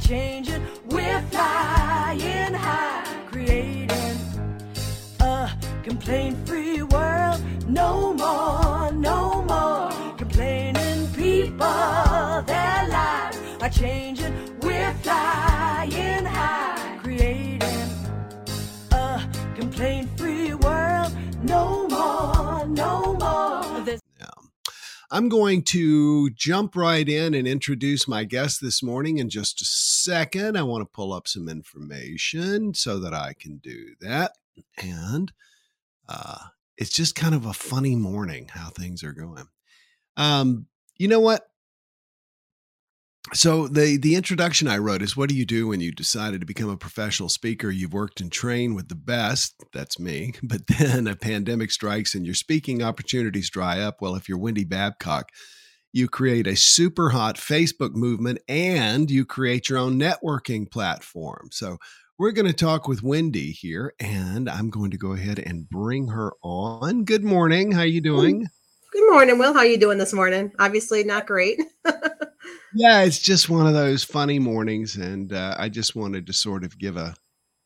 changing. We're flying high, creating a complaint free world. No more, no more complaining. People, their lives are changing. We're flying high, creating a complaint I'm going to jump right in and introduce my guest this morning in just a second. I want to pull up some information so that I can do that. And uh, it's just kind of a funny morning how things are going. Um, you know what? So the the introduction I wrote is what do you do when you decided to become a professional speaker? You've worked and trained with the best, that's me, but then a pandemic strikes and your speaking opportunities dry up. Well, if you're Wendy Babcock, you create a super hot Facebook movement and you create your own networking platform. So we're going to talk with Wendy here and I'm going to go ahead and bring her on. Good morning. How are you doing? Good morning, Will. How are you doing this morning? Obviously not great. yeah, it's just one of those funny mornings, and uh, I just wanted to sort of give a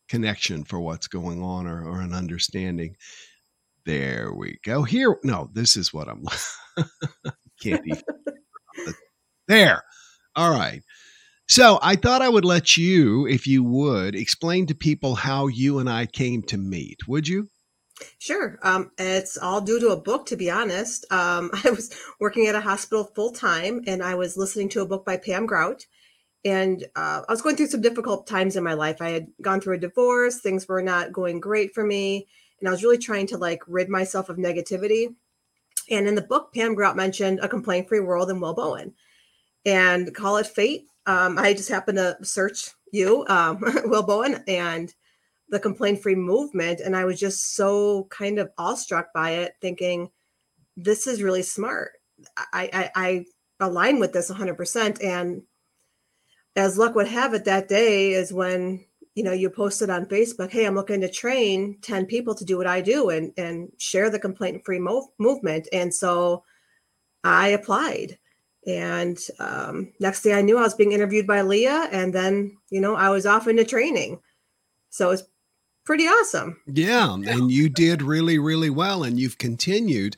connection for what's going on or, or an understanding. There we go. Here, no, this is what I'm. can't even. there. All right. So I thought I would let you, if you would, explain to people how you and I came to meet. Would you? Sure. Um, it's all due to a book, to be honest. Um, I was working at a hospital full time and I was listening to a book by Pam Grout. And uh, I was going through some difficult times in my life. I had gone through a divorce, things were not going great for me. And I was really trying to like rid myself of negativity. And in the book, Pam Grout mentioned a complaint free world and Will Bowen. And call it fate. Um, I just happened to search you, um, Will Bowen, and the complaint free movement. And I was just so kind of awestruck by it, thinking, this is really smart. I, I, I align with this 100%. And as luck would have it, that day is when you know you posted on facebook hey i'm looking to train 10 people to do what i do and and share the complaint free mov- movement and so i applied and um, next thing i knew i was being interviewed by leah and then you know i was off into training so it's pretty awesome. Yeah, and you did really, really well, and you've continued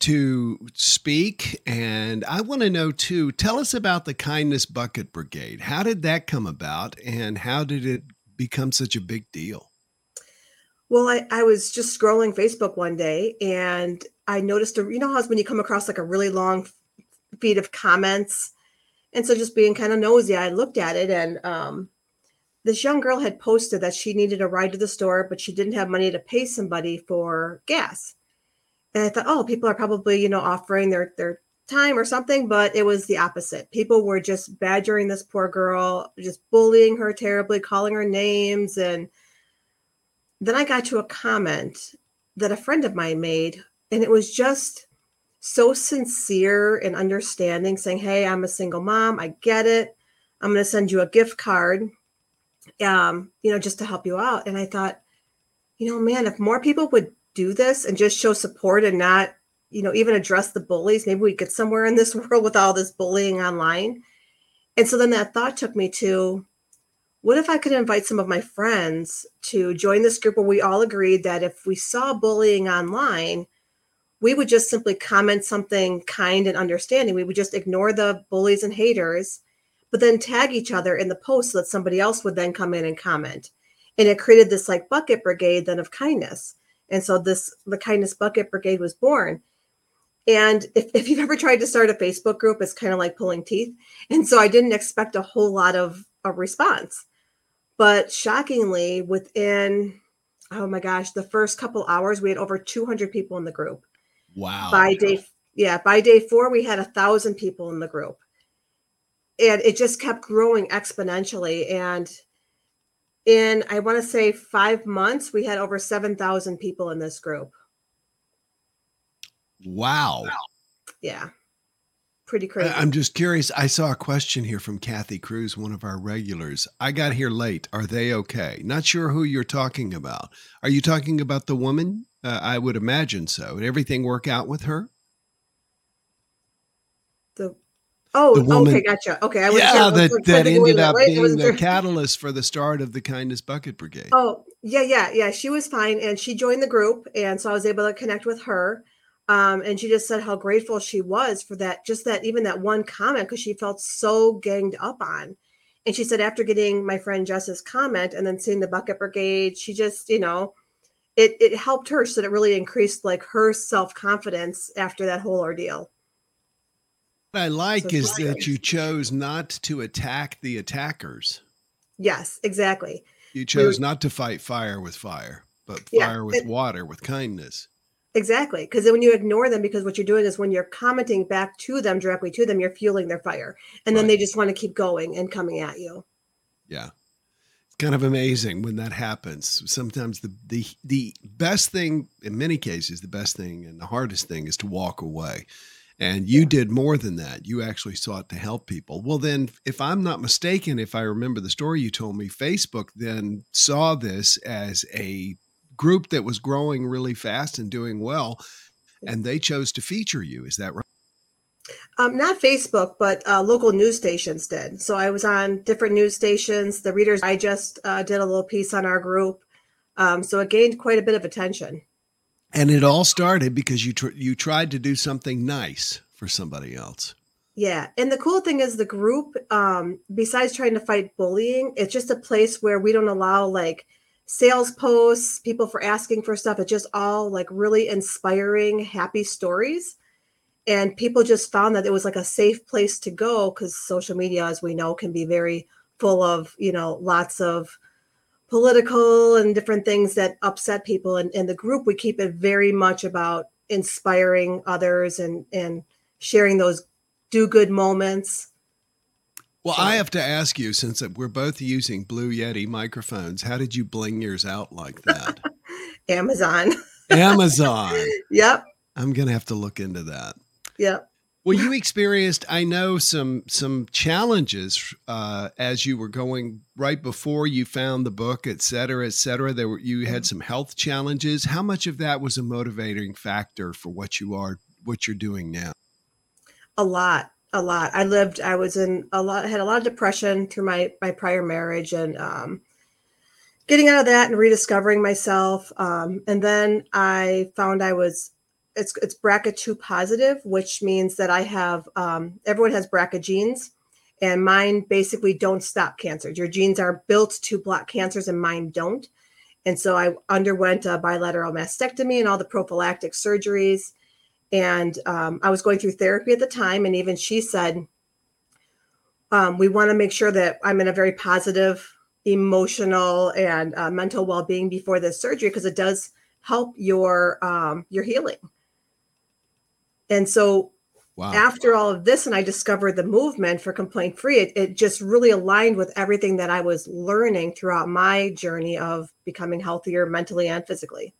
to speak. And I want to know too. Tell us about the Kindness Bucket Brigade. How did that come about, and how did it become such a big deal? Well, I, I was just scrolling Facebook one day, and I noticed a, you know how when you come across like a really long feed of comments, and so just being kind of nosy, I looked at it and um, this young girl had posted that she needed a ride to the store, but she didn't have money to pay somebody for gas. And I thought, oh, people are probably, you know, offering their their time or something, but it was the opposite. People were just badgering this poor girl, just bullying her terribly, calling her names. And then I got to a comment that a friend of mine made, and it was just so sincere and understanding, saying, Hey, I'm a single mom. I get it. I'm going to send you a gift card um, you know, just to help you out. And I thought, you know, man, if more people would do this and just show support and not, you know, even address the bullies, maybe we get somewhere in this world with all this bullying online. And so then that thought took me to what if I could invite some of my friends to join this group where we all agreed that if we saw bullying online, we would just simply comment something kind and understanding. We would just ignore the bullies and haters but then tag each other in the post so that somebody else would then come in and comment. And it created this like bucket brigade then of kindness. And so this the kindness bucket brigade was born. And if, if you've ever tried to start a Facebook group, it's kind of like pulling teeth. And so I didn't expect a whole lot of a response. But shockingly, within oh my gosh, the first couple hours, we had over 200 people in the group. Wow. By day, yeah, by day four, we had a thousand people in the group and it just kept growing exponentially. And in i want to say five months we had over 7000 people in this group. Wow. Yeah. Pretty crazy. I'm just curious i saw a question here from kathy cruz one of our regulars. I got here late. Are they okay? Not sure who you're talking about. Are you talking about the woman? Uh, i would imagine so. Did everything work out with her the Oh, The woman- okay, gotcha. Okay, I was yeah, sure. that, was that trying to go ended up right? Being the catalyst for the start of the Kindness Bucket Brigade. Oh, yeah, yeah, yeah. She was fine, and she joined the group, and so I was able to connect with her. Um, and she just said how grateful she was for that, just that, even that one comment, because she felt so ganged up on. And she said after getting my friend Jess's comment and then seeing the Bucket Brigade, she just, you know, it it helped her so that it really increased like her self confidence after that whole ordeal. What I like So is that you chose not to attack the attackers. Yes, exactly. You chose not to fight fire with fire, but Yeah, fire with it- water, with kindness. Exactly. Because then when you ignore them, because what you're doing is when you're commenting back to them directly to them, you're fueling their fire. And then they just want to keep going and coming at you. Yeah. It's kind of amazing when that happens. Sometimes the, the the best thing, in many cases, the best thing and the hardest thing is to walk away. And you did more than that. You actually sought to help people. Well, then, if I'm not mistaken, if I remember the story you told me, Facebook then saw this as a group that was growing really fast and doing well, and they chose to feature you. Is that right? Um, not Facebook, but uh, local news stations did. So I was on different news stations. The Readers Digest uh, did a little piece on our group. Um, so it gained quite a bit of attention. And it all started because you tr- you tried to do something nice for somebody else. Yeah. And the cool thing is the group, um, besides trying to fight bullying, it's just a place where we don't allow like sales posts, people for asking for stuff. It's just all like really inspiring, happy stories. And people just found that it was like a safe place to go because social media, as we know, can be very full of, you know, lots of political and different things that upset people. And in the group, we keep it very much about inspiring others and and sharing those do good moments. Well, So- I have to ask you, since we're both using Blue Yeti microphones, how did you bling yours out like that? Amazon. Amazon. yep. I'm gonna have to look into that. Yep. Well, you experienced, I know, some some challenges uh, as you were going right before you found the book, et cetera, et cetera. There were you had some health challenges. How much of that was a motivating factor for what you are, what you're doing now? A lot. A lot. I lived, I was in a lot, had a lot of depression through my my prior marriage and um getting out of that and rediscovering myself. Um, and then I found I was it's it's BRCA2 positive, which means that I have um, everyone has BRCA genes, and mine basically don't stop cancers. Your genes are built to block cancers, and mine don't. And so I underwent a bilateral mastectomy and all the prophylactic surgeries. And um, I was going through therapy at the time, and even she said, um, "We want to make sure that I'm in a very positive, emotional, and uh, mental well-being before this surgery because it does help your um, your healing." And so Wow. after all of this and i discovered the movement for complaint free it, it just really aligned with everything that i was learning throughout my journey of becoming healthier mentally and physically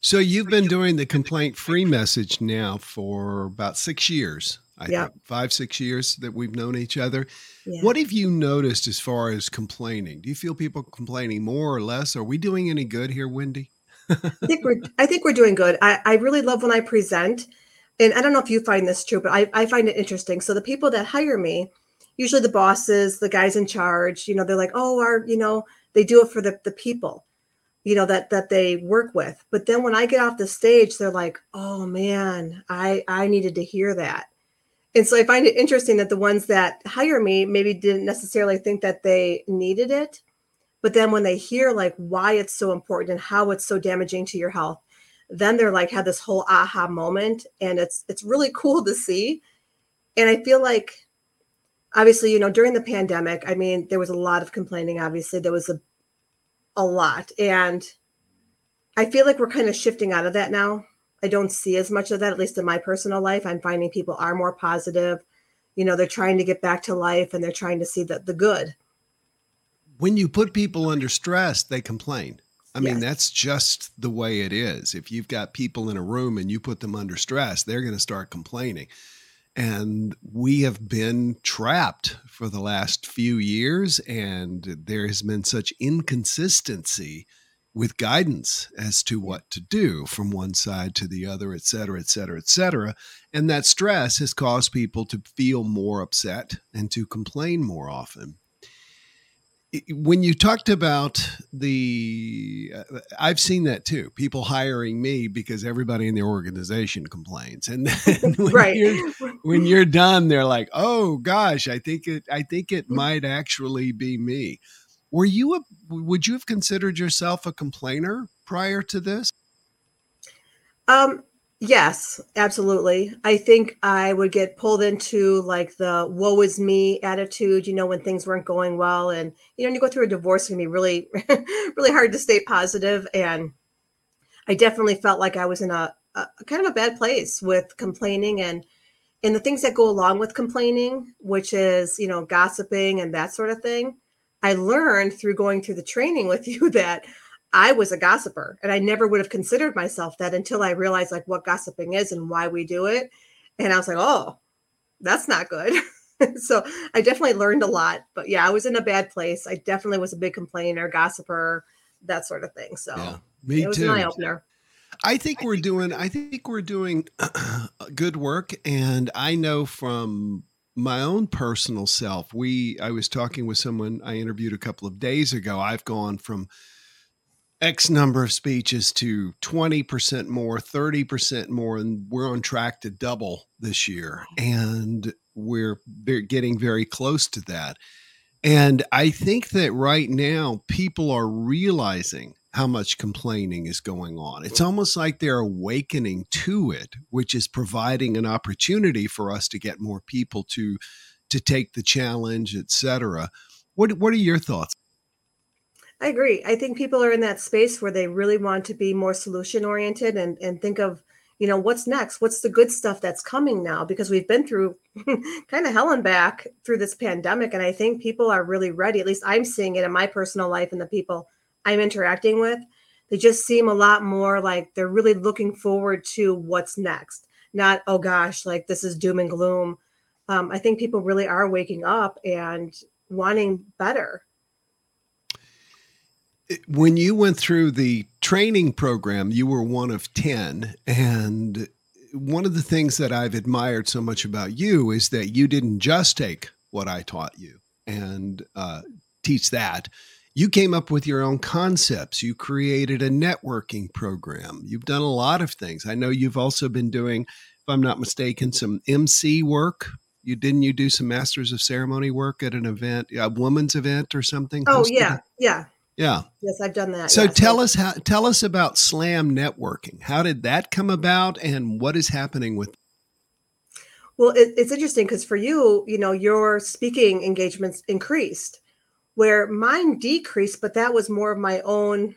So you've been doing the complaint free message now for about six years. I Yeah. think five, six years that we've known each other. yeah. What have you noticed as far as complaining? Do you feel people complaining more or less? Are we doing any good here, Wendy? i think we're i think we're doing good I, I really love when i present and i don't know if you find this true but I, I find it interesting. So the people that hire me usually the bosses the guys in charge you know they're like oh our you know they do it for the, the people you know that that they work with. But then when i get off the stage they're like oh man i i needed to hear that. And so i find it interesting that the ones that hire me maybe didn't necessarily think that they needed it but then when they hear like why it's so important and how it's so damaging to your health then they're like had this whole aha moment and it's it's really cool to see. And i feel like obviously you know during the pandemic i mean there was a lot of complaining obviously there was a a lot. And i feel like we're kind of shifting out of that now. I don't see as much of that at least in my personal life. I'm finding people are more positive. You know they're trying to get back to life and they're trying to see the, the good. When you put people under stress, they complain. I mean, Yes. that's just the way it is. If you've got people in a room and you put them under stress, they're going to start complaining. And we have been trapped for the last few years, and there has been such inconsistency with guidance as to what to do from one side to the other, et cetera, et cetera, et cetera. And that stress has caused people to feel more upset and to complain more often. When you talked about the, uh, I've seen that too. People hiring me because everybody in the organization complains, and then when, right. you're, when you're done, they're like, "Oh gosh, I think it, I think it mm. might actually be me." Were you a would you have considered yourself a complainer prior to this? Um yes, absolutely. I think I would get pulled into like the woe is me attitude, you know, when things weren't going well and you know, when you go through a divorce it can be really really hard to stay positive. and I definitely felt like I was in a, a kind of a bad place with complaining and and the things that go along with complaining, which is, you know, gossiping and that sort of thing. I learned through going through the training with you that I was a gossiper and I never would have considered myself that until I realized like what gossiping is and why we do it. And I was like, oh, that's not good. so I definitely learned a lot. But yeah, I was in a bad place. I definitely was a big complainer, gossiper, that sort of thing. So yeah, me it was too. an eye opener. I think we're doing I think we're doing good work and I know from my own personal self we i was talking with someone i interviewed a couple of days ago i've gone from x number of speeches to 20% more 30% more and we're on track to double this year and we're getting very close to that and i think that right now people are realizing how much complaining is going on. It's almost like they're awakening to it, which is providing an opportunity for us to get more people to to take the challenge, etc. What what are your thoughts? I agree. I think people are in that space where they really want to be more solution oriented and and think of you know what's next what's the good stuff that's coming now because we've been through kind of hell and back through this pandemic and i think people are really ready at least i'm seeing it in my personal life and the people I'm interacting with, they just seem a lot more like they're really looking forward to what's next. Not, oh gosh, like this is doom and gloom. Um, I think people really are waking up and wanting better. When you went through the training program, you were one of 10. And one of the things that I've admired so much about you is that you didn't just take what I taught you and uh, teach that you came up with your own concepts. You created a networking program. You've done a lot of things. I know you've also been doing, if I'm not mistaken, some MC work. You didn't you do some masters of ceremony work at an event, a woman's event or something? Oh yeah, yeah. Yeah. Yes, I've done that. So yes. tell us how tell us about slam networking. How did that come about and what is happening with well, it, it's interesting because for you, you know, your speaking engagements increased where mine decreased, but that was more of my own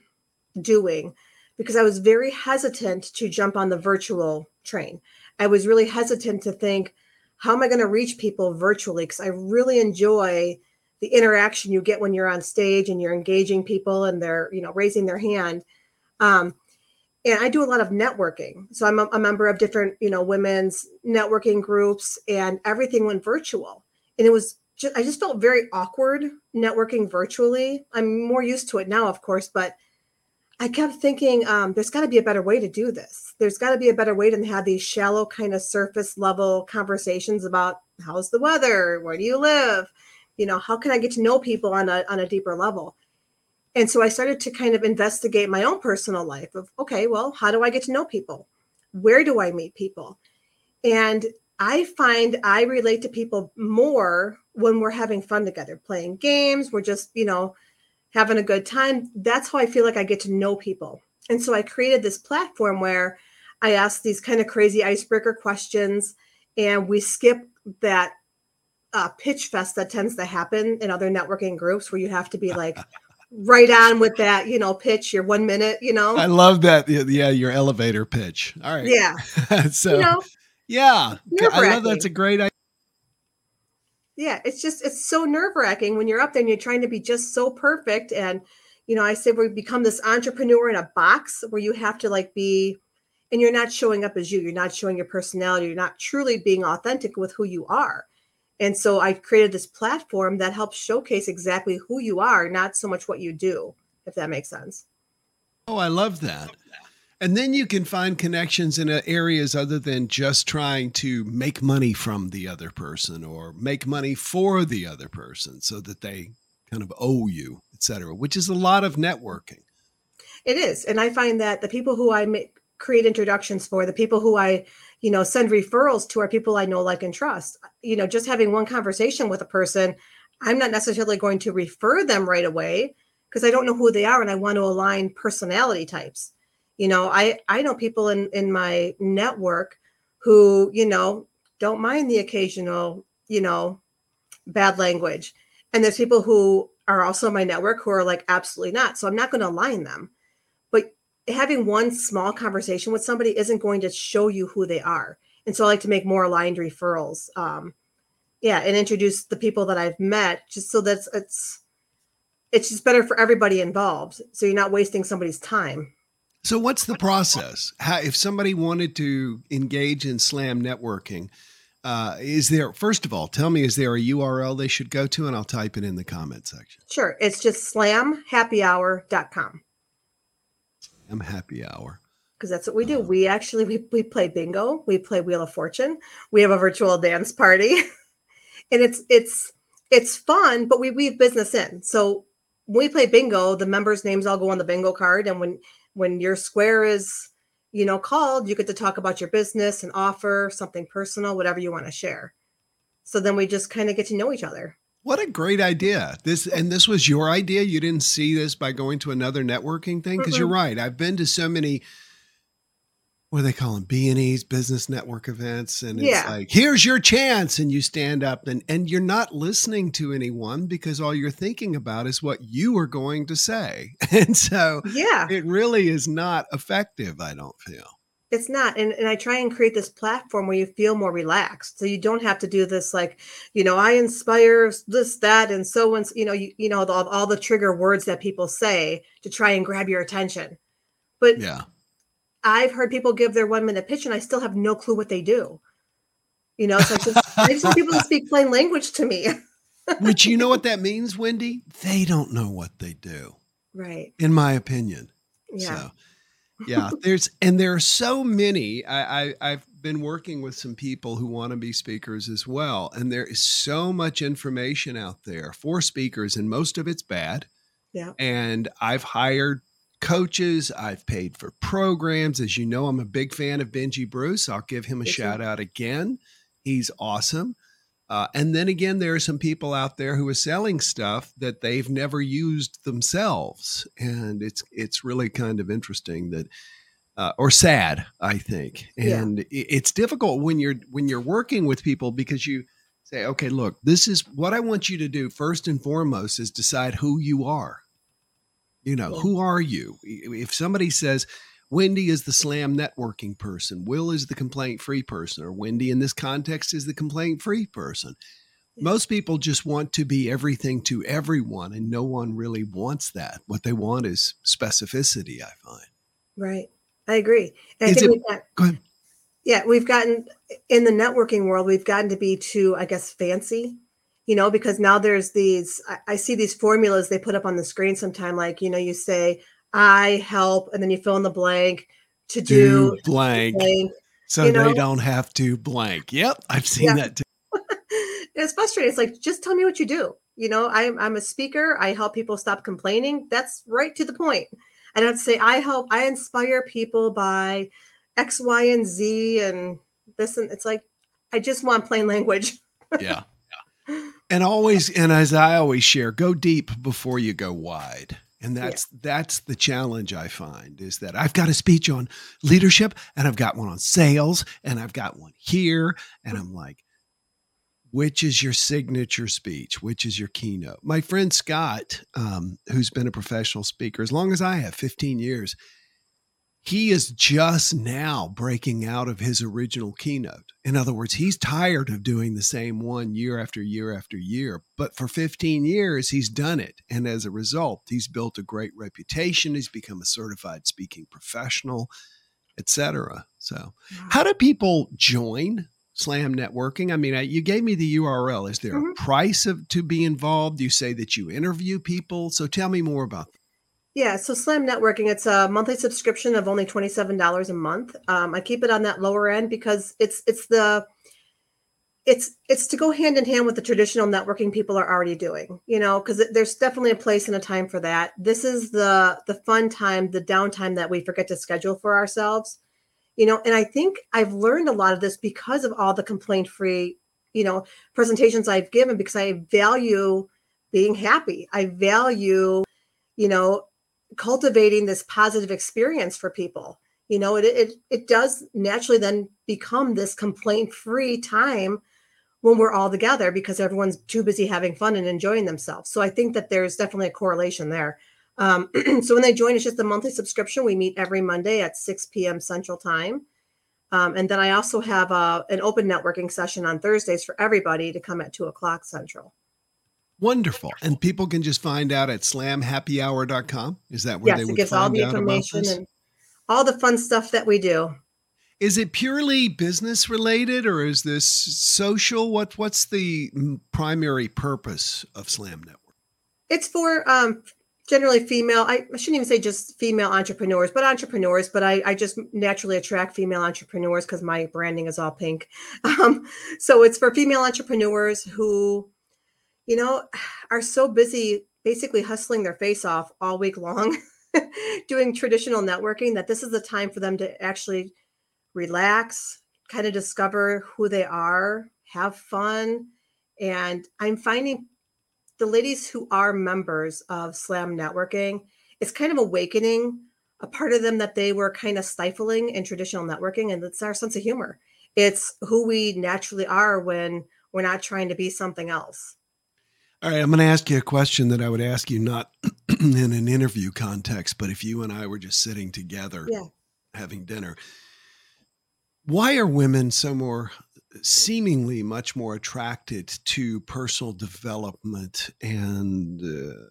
doing because I was very hesitant to jump on the virtual train. I was really hesitant to think, how am I going to reach people virtually? Because I really enjoy the interaction you get when you're on stage and you're engaging people and they're, you know, raising their hand. Um, and I do a lot of networking. So I'm a, a member of different, you know, women's networking groups, and everything went virtual. And it was just, I just felt very awkward networking virtually. I'm more used to it now, of course, but I kept thinking um, there's got to be a better way to do this. There's got to be a better way to have these shallow, kind of surface level conversations about how's the weather, where do you live, you know, how can I get to know people on a on a deeper level. And so I started to kind of investigate my own personal life of okay, well, how do I get to know people? Where do I meet people? And I find I relate to people more when we're having fun together, playing games, we're just, you know, having a good time. That's how I feel like I get to know people. And so I created this platform where I ask these kind of crazy icebreaker questions and we skip that uh, pitch fest that tends to happen in other networking groups where you have to be like right on with that, you know, pitch your one minute, you know. I love that. Yeah, your elevator pitch. All right. Yeah. so you know, yeah, I love that's a great idea. Yeah, it's just it's so nerve wracking when you're up there and you're trying to be just so perfect. And you know, I say we become this entrepreneur in a box where you have to like be, and you're not showing up as you. You're not showing your personality. You're not truly being authentic with who you are. And so I've created this platform that helps showcase exactly who you are, not so much what you do, if that makes sense. Oh, I love that. And then you can find connections in uh, areas other than just trying to make money from the other person or make money for the other person so that they kind of owe you, et cetera, which is a lot of networking. It is. And I find that the people who I make, create introductions for, the people who I, you know, send referrals to our people I know, like, and trust. You know, just having one conversation with a person, I'm not necessarily going to refer them right away because I don't know who they are and I want to align personality types. You know i i know people in in my network who you know don't mind the occasional you know bad language. And there's people who are also in my network who are like absolutely not. So i'm not going to align them having one small conversation with somebody isn't going to show you who they are and so i like to make more aligned referrals um yeah and introduce the people that i've met just so that it's it's just better for everybody involved so you're not wasting somebody's time so, what's the process? How, if somebody wanted to engage in slam networking, uh, is there, first of all, tell me, is there a URL they should go to? And I'll type it in the comment section. Sure. It's just slamhappyhour.com. Slam happy hour. Because that's what we do. Um, we actually we, we play bingo, we play Wheel of Fortune, we have a virtual dance party. and it's it's it's fun, but we weave business in. So when we play bingo, the members' names all go on the bingo card. And when when your square is you know called you get to talk about your business and offer something personal whatever you want to share so then we just kind of get to know each other what a great idea. This and this was your idea? You didn't see this by going to another networking thing? Because you're right. I've been to so many what do they call them b and e's business network events and it's yeah. like here's your chance and you stand up and and you're not listening to anyone because all you're thinking about is what you are going to say. And so yeah. it really is not effective i don't feel it's not and, and i try and create this platform where you feel more relaxed so you don't have to do this like you know i inspire this that and so and you know you, you know all, all the trigger words that people say to try and grab your attention but yeah I've heard people give their one minute pitch and I still have no clue what they do. You know, so I just, I just want people to speak plain language to me. Which you know what that means, Wendy? They don't know what they do. Right. In my opinion. Yeah. So, yeah, there's and there are so many. I, I I've been working with some people who want to be speakers as well, and there is so much information out there for speakers, and most of it's bad. Yeah. And I've hired coaches. I've paid for programs. As you know, I'm a big fan of Benji Bruce. I'll give him a shout out again. He's awesome. Uh, and then again, there are some people out there who are selling stuff that they've never used themselves, and it's it's really kind of interesting that, uh, or sad, I think. And yeah. it's difficult when you're when you're working with people because you say, okay, look, this is what I want you to do. First and foremost is decide who you are you know, yeah. who are you? If somebody says, Wendy is the slam networking person, Will is the complaint free person, or Wendy in this context is the complaint free person. Most people just want to be everything to everyone, and no one really wants that. What they want is specificity, I find. Right. I agree. And I think it, we've got, go ahead. Yeah, we've gotten in the networking world, we've gotten to be too, I guess, fancy you know, because now there's these, I, I, see these formulas they put up on the screen sometime, like, you know, you say, I help, and then you fill in the blank to do, do blank. blank. So you know? they don't have to blank. Yep. I've seen yeah. that too. it's frustrating. It's like, just tell me what you do. You know, I'm, I'm a speaker. I help people stop complaining. That's right to the point. I don't say, I help, I inspire people by X, Y, and Z and this. And it's like, I just want plain language. yeah. And always, and as I always share, go deep before you go wide. And that's yeah. that's the challenge I find is that I've got a speech on leadership and I've got one on sales and I've got one here. And I'm like, which is your signature speech? Which is your keynote? My friend Scott, um, who's been a professional speaker as long as I have, 15 years, he is just now breaking out of his original keynote. In other words, he's tired of doing the same one year after year after year. But for 15 years, he's done it. And as a result, he's built a great reputation. He's become a certified speaking professional, etc. So, how do people join Slam Networking? I mean, I, you gave me the URL. Is there mm-hmm. a price of, to be involved? You say that you interview people. So, tell me more about that. Yeah, so Slam Networking, it's a monthly subscription of only $27 a month. Um, I keep it on that lower end because it's it's the it's it's to go hand in hand with the traditional networking people are already doing, you know, because there's definitely a place and a time for that. This is the the fun time, the downtime that we forget to schedule for ourselves, you know. And I think I've learned a lot of this because of all the complaint free, you know, presentations I've given because I value being happy. I value, you know, cultivating this positive experience for people. You know it it, it does naturally then become this complaint free time when we're all together because everyone's too busy having fun and enjoying themselves. So i think that there's definitely a correlation there. Um, so when they join it's just a monthly subscription. We meet every monday at 6 p.m central time. Um, and then i also have a, an open networking session on thursdays for everybody to come at 2 o'clock central Wonderful. And people can just find out at slamhappyhour.com. Is that where yes, they would it gives all the information and all the fun stuff that we do. Is it purely business related or is this social? What what's the primary purpose of Slam Network? It's for um, generally female. I, I, shouldn't even say just female entrepreneurs, but entrepreneurs. But I, I just naturally attract female entrepreneurs because my branding is all pink. Um, so it's for female entrepreneurs who you know, are so busy basically hustling their face off all week long doing traditional networking that this is the time for them to actually relax, kind of discover who they are, have fun. And I'm finding the ladies who are members of Slam Networking, it's kind of awakening a part of them that they were kind of stifling in traditional networking, and it's our sense of humor. It's who we naturally are when we're not trying to be something else. All right, I'm going to ask you a question that I would ask you not in an interview context, but if you and I were just sitting together yeah. having dinner. Why are women so more seemingly much more attracted to personal development and uh,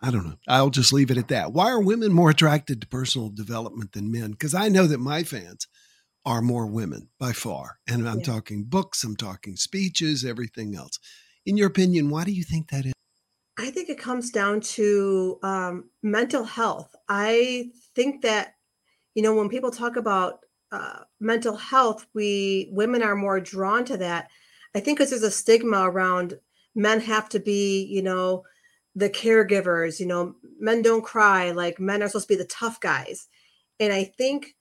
I don't know. I'll just leave it at that. Why are women more attracted to personal development than men? Because I know that my fans are more women by far. And I'm yeah. talking books, I'm talking speeches, everything else in your opinion, why do you think that is? I think it comes down to um, mental health. I think that, you know, when people talk about uh, mental health, we women are more drawn to that. I think because there's a stigma around men have to be, you know, the caregivers, you know, men don't cry, like men are supposed to be the tough guys. And I think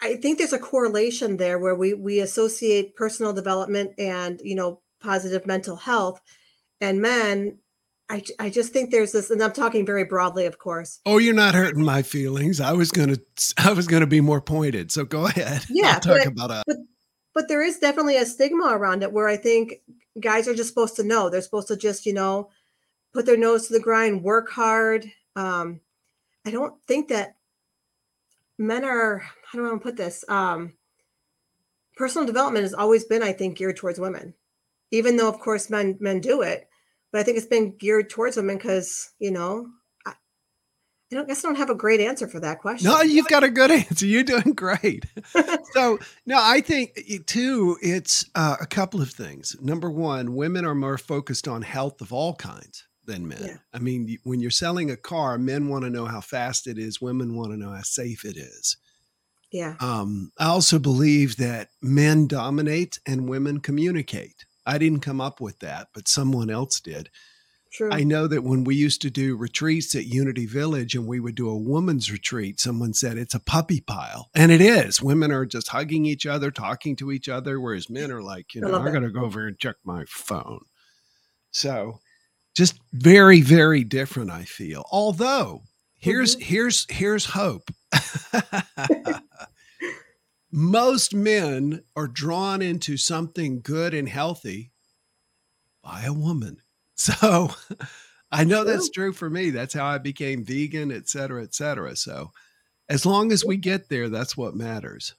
I think there's a correlation there where we we associate personal development and, you know, positive mental health. And men I, I just think there's this and i'm talking very broadly of course. Oh you're not hurting my feelings. I was gonna i was gonna be more pointed. So go ahead. Yeah I'll talk but, about it but, but there is definitely a stigma around it where i think guys are just supposed to know. They're supposed to just you know put their nose to the grind work hard. Um i don't think that men are how do i want to put this? Um personal development has always been i think geared towards women even though of course men men do it but i think it's been geared towards women because you know I, I don't guess I don't have a great answer for that question. No, you've got a good answer. You're doing great. so, no, I think too, it's uh, a couple of things. Number one, women are more focused on health of all kinds than men. Yeah. I mean, when you're selling a car, men want to know how fast it is, women want to know how safe it is. Yeah. Um, I also believe that men dominate and women communicate. I didn't come up with that, but someone else did. True. I know that when we used to do retreats at Unity Village and we would do a woman's retreat, someone said it's a puppy pile. And it is. Women are just hugging each other, talking to each other, whereas men are like, you know, I'm going to go over and check my phone. So just very, very different, I feel. Although here's mm-hmm. here's here's hope. most men are drawn into something good and healthy by a woman. So I know that's true for me. That's how I became vegan, et cetera, et cetera. So as long as we get there, that's what matters.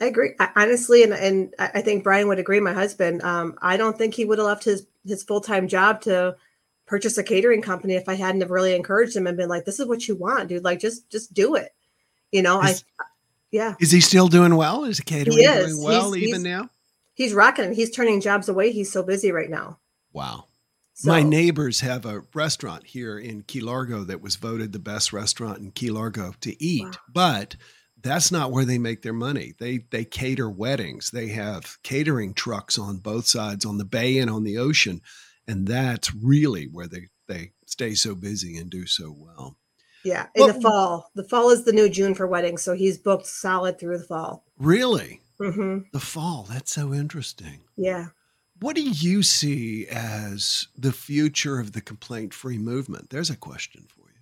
I agree. I, honestly, and, and I think Brian would agree, my husband, um, I don't think he would have left his, his full-time job to purchase a catering company if I hadn't have really encouraged him and been like, this is what you want, dude. Like, just, just do it. You know, I, yeah. Is he still doing well? Is catering he is. doing well he's, even he's, now? He's rocking. He's turning jobs away. He's so busy right now. Wow. So, My neighbors have a restaurant here in Key Largo that was voted the best restaurant in Key Largo to eat, Wow. but that's not where they make their money. They they cater weddings. They have catering trucks on both sides on the bay and on the ocean, and that's really where they they stay so busy and do so well. Yeah, in Well- the fall. The fall is the new June for weddings, so he's booked solid through the fall. Really? hmm The fall, that's so interesting. Yeah. What do you see as the future of the complaint free movement? There's a question for you.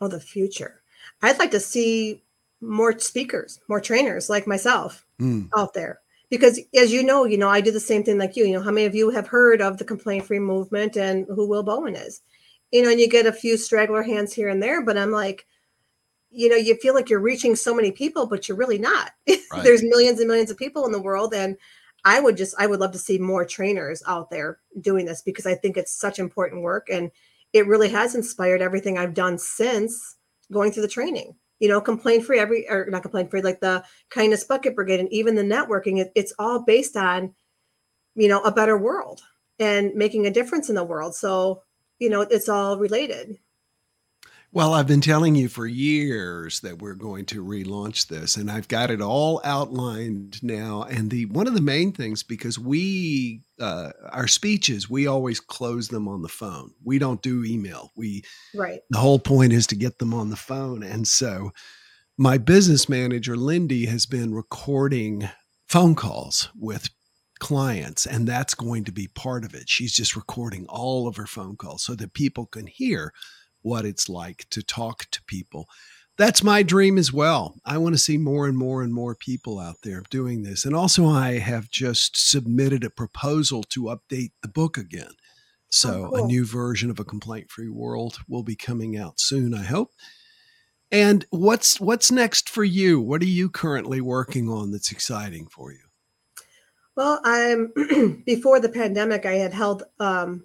Oh, the future. I'd like to see more speakers, more trainers like myself Hmm. out there. Because as you know, you know, I do the same thing like you. You know, how many of you have heard of the complaint free movement and who Will Bowen is? You know, and you get a few straggler hands here and there, but I'm like, you know, you feel like you're reaching so many people, but you're really not. Right. There's millions and millions of people in the world. And I would just, I would love to see more trainers out there doing this because I think it's such important work. And it really has inspired everything I've done since going through the training. You know, complaint free, every, or not complaint free, like the kindness bucket brigade and even the networking, it, it's all based on, you know, a better world and making a difference in the world. So, you know, it's all related. Well, I've been telling you for years that we're going to relaunch this, and I've got it all outlined now. And the one of the main things because we uh, our speeches we always close them on the phone. We don't do email. We Right. the whole point is to get them on the phone, and so my business manager Lindy has been recording phone calls with clients and that's going to be part of it she's just recording all of her phone calls so that people can hear what it's like to talk to people. That's my dream as well. I want to see more and more and more people out there doing this. And also, I have just submitted a proposal to update the book again. So, Oh, cool. a new version of A Complaint Free World will be coming out soon, I hope. And what's what's next for you? What are you currently working on that's exciting for you? Well, I'm before the pandemic, I had held um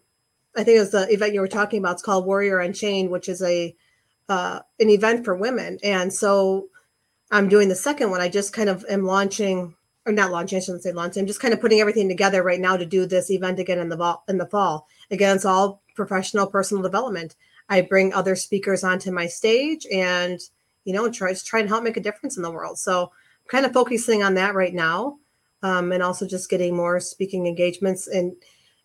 I think it was the event you were talking about. It's called Warrior Unchained, which is a uh an event for women. And so I'm doing the second one. I just kind of am launching or not launching, I shouldn't say launching. I'm just kind of putting everything together right now to do this event again in the fall in the fall. Again, it's all professional personal development. I bring other speakers onto my stage and you know try to try and help make a difference in the world. So I'm kind of focusing on that right now um, and also just getting more speaking engagements. And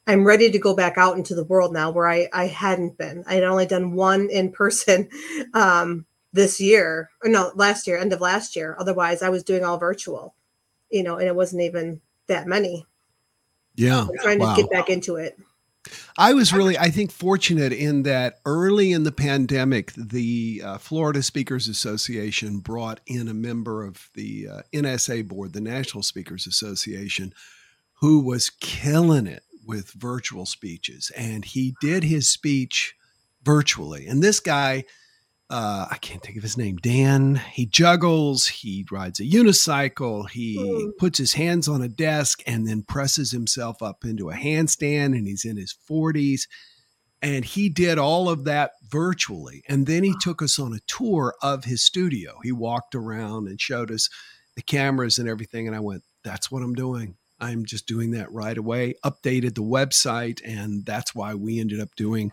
I'm ready to go back out into the world now where I, I hadn't been. I had only done one in person um, this year, or no, last year, end of last year. Otherwise, I was doing all virtual, you know, and it wasn't even that many. Yeah. I'm trying to get back into it. I was really, I think, fortunate in that early in the pandemic, the uh, Florida Speakers Association brought in a member of the uh, NSA board, the National Speakers Association, who was killing it with virtual speeches. And he did his speech virtually. And this guy, uh, I can't think of his name, Dan, he juggles, he rides a unicycle, he Hmm. puts his hands on a desk and then presses himself up into a handstand, and he's in his 40s. And he did all of that virtually. And then he took us on a tour of his studio. He walked around and showed us the cameras and everything. And I went, that's what I'm doing. I'm just doing that right away. Updated the website. And that's why we ended up doing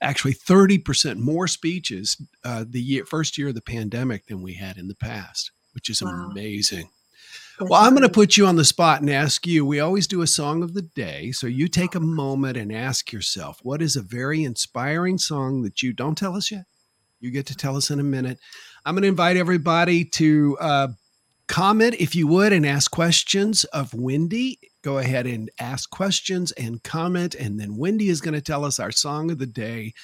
actually 30% more speeches uh, the year, first year of the pandemic than we had in the past, which is Wow. amazing. That's Well, I'm going to put you on the spot and ask you. We always do a song of the day. So you take a moment and ask yourself, what is a very inspiring song that you don't tell us yet? You get to tell us in a minute. I'm going to invite everybody to uh, comment, if you would, and ask questions of Wendy. Go ahead and ask questions and comment. And then Wendy is going to tell us our song of the day,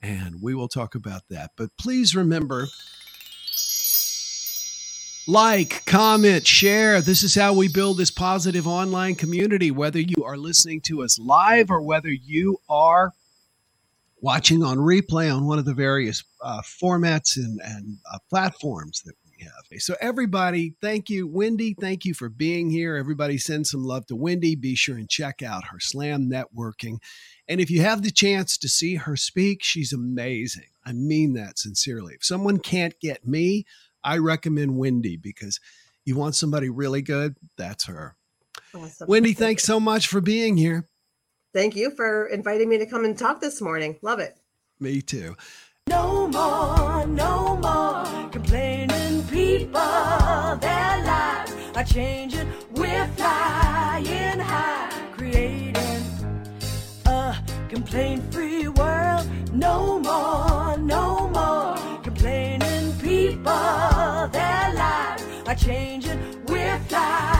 and we will talk about that. But please remember like, comment, share. This is how we build this positive online community, whether you are listening to us live or whether you are watching on replay on one of the various uh, formats and, and uh, platforms that we have. So, everybody, thank you. Wendy, thank you for being here. Everybody, send some love to Wendy. Be sure and check out her Slam Networking. And if you have the chance to see her speak, she's amazing. I mean that sincerely. If someone can't get me, I recommend Wendy because you want somebody really good, that's her. Awesome. Wendy, thanks so much for being here. Thank you for inviting me to come and talk this morning. Love it. Me too. No more, no more complaining people. Their lives are changing. We're flying high, creating a complaint free world. No more, no more complaining people. Their lives are changing. We're flying